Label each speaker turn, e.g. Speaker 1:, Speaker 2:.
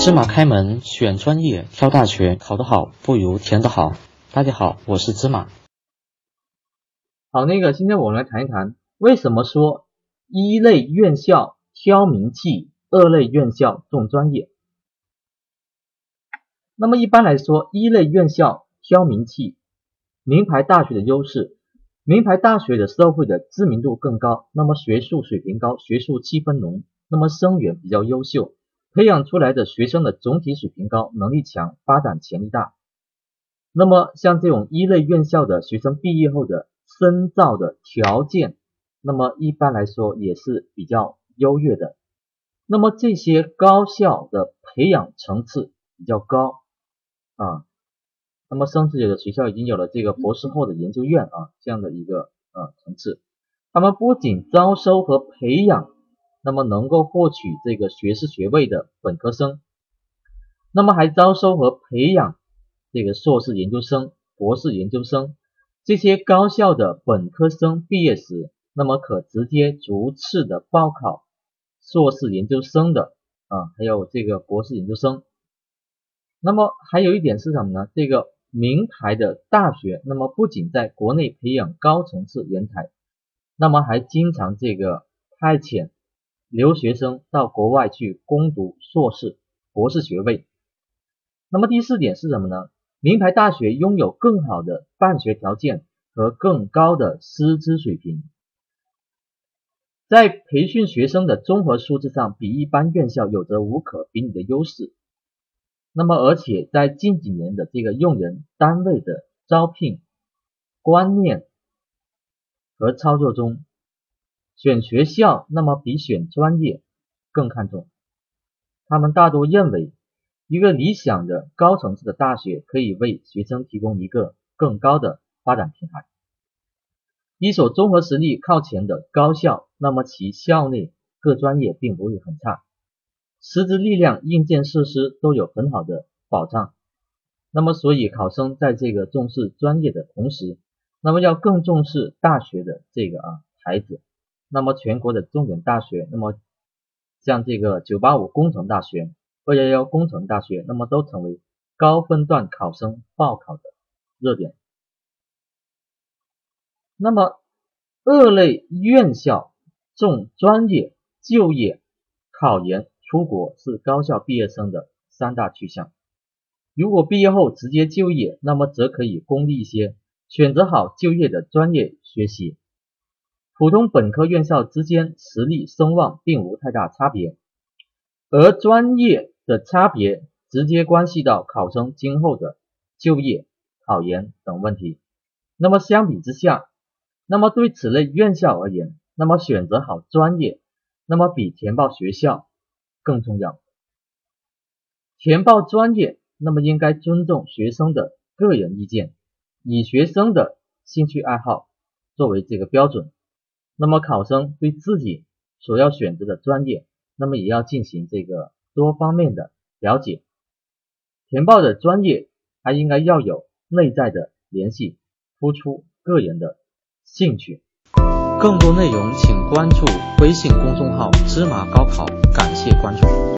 Speaker 1: 芝麻开门选专业挑大学，考得好不如填得好。大家好，我是芝麻。
Speaker 2: 好，那个今天我们来谈一谈，为什么说一类院校挑名气，二类院校重专业？那么一般来说，一类院校挑名气，名牌大学的优势，名牌大学的社会的知名度更高，那么学术水平高，学术气氛浓，那么生源比较优秀。培养出来的学生的总体水平高，能力强，发展潜力大。那么像这种一类院校的学生毕业后的深造的条件，那么一般来说也是比较优越的。那么这些高校的培养层次比较高啊，那么甚至有的学校已经有了这个博士后的研究院啊这样的一个啊层次。他们不仅招收和培养。那么能够获取这个学士学位的本科生，那么还招收和培养这个硕士研究生、博士研究生。这些高校的本科生毕业时，那么可直接逐次的报考硕士研究生的啊，还有这个博士研究生。那么还有一点是什么呢？这个名牌的大学，那么不仅在国内培养高层次人才，那么还经常这个派遣。留学生到国外去攻读硕士、博士学位。那么第四点是什么呢？名牌大学拥有更好的办学条件和更高的师资水平，在培训学生的综合素质上比一般院校有着无可比拟的优势。那么而且在近几年的这个用人单位的招聘观念和操作中。选学校，那么比选专业更看重。他们大多认为，一个理想的高层次的大学可以为学生提供一个更高的发展平台。一所综合实力靠前的高校，那么其校内各专业并不会很差，师资力量、硬件设施都有很好的保障。那么，所以考生在这个重视专业的同时，那么要更重视大学的这个啊牌子。那么全国的重点大学，那么像这个985工程大学、211工程大学，那么都成为高分段考生报考的热点。那么二类院校重专业、就业、考研、出国是高校毕业生的三大去向。如果毕业后直接就业，那么则可以功利一些，选择好就业的专业学习。普通本科院校之间实力声望并无太大差别，而专业的差别直接关系到考生今后的就业、考研等问题。那么相比之下，那么对此类院校而言，那么选择好专业，那么比填报学校更重要。填报专业，那么应该尊重学生的个人意见，以学生的兴趣爱好作为这个标准。那么考生对自己所要选择的专业，那么也要进行这个多方面的了解。填报的专业还应该要有内在的联系，突出个人的兴趣。
Speaker 1: 更多内容请关注微信公众号“芝麻高考”，感谢关注。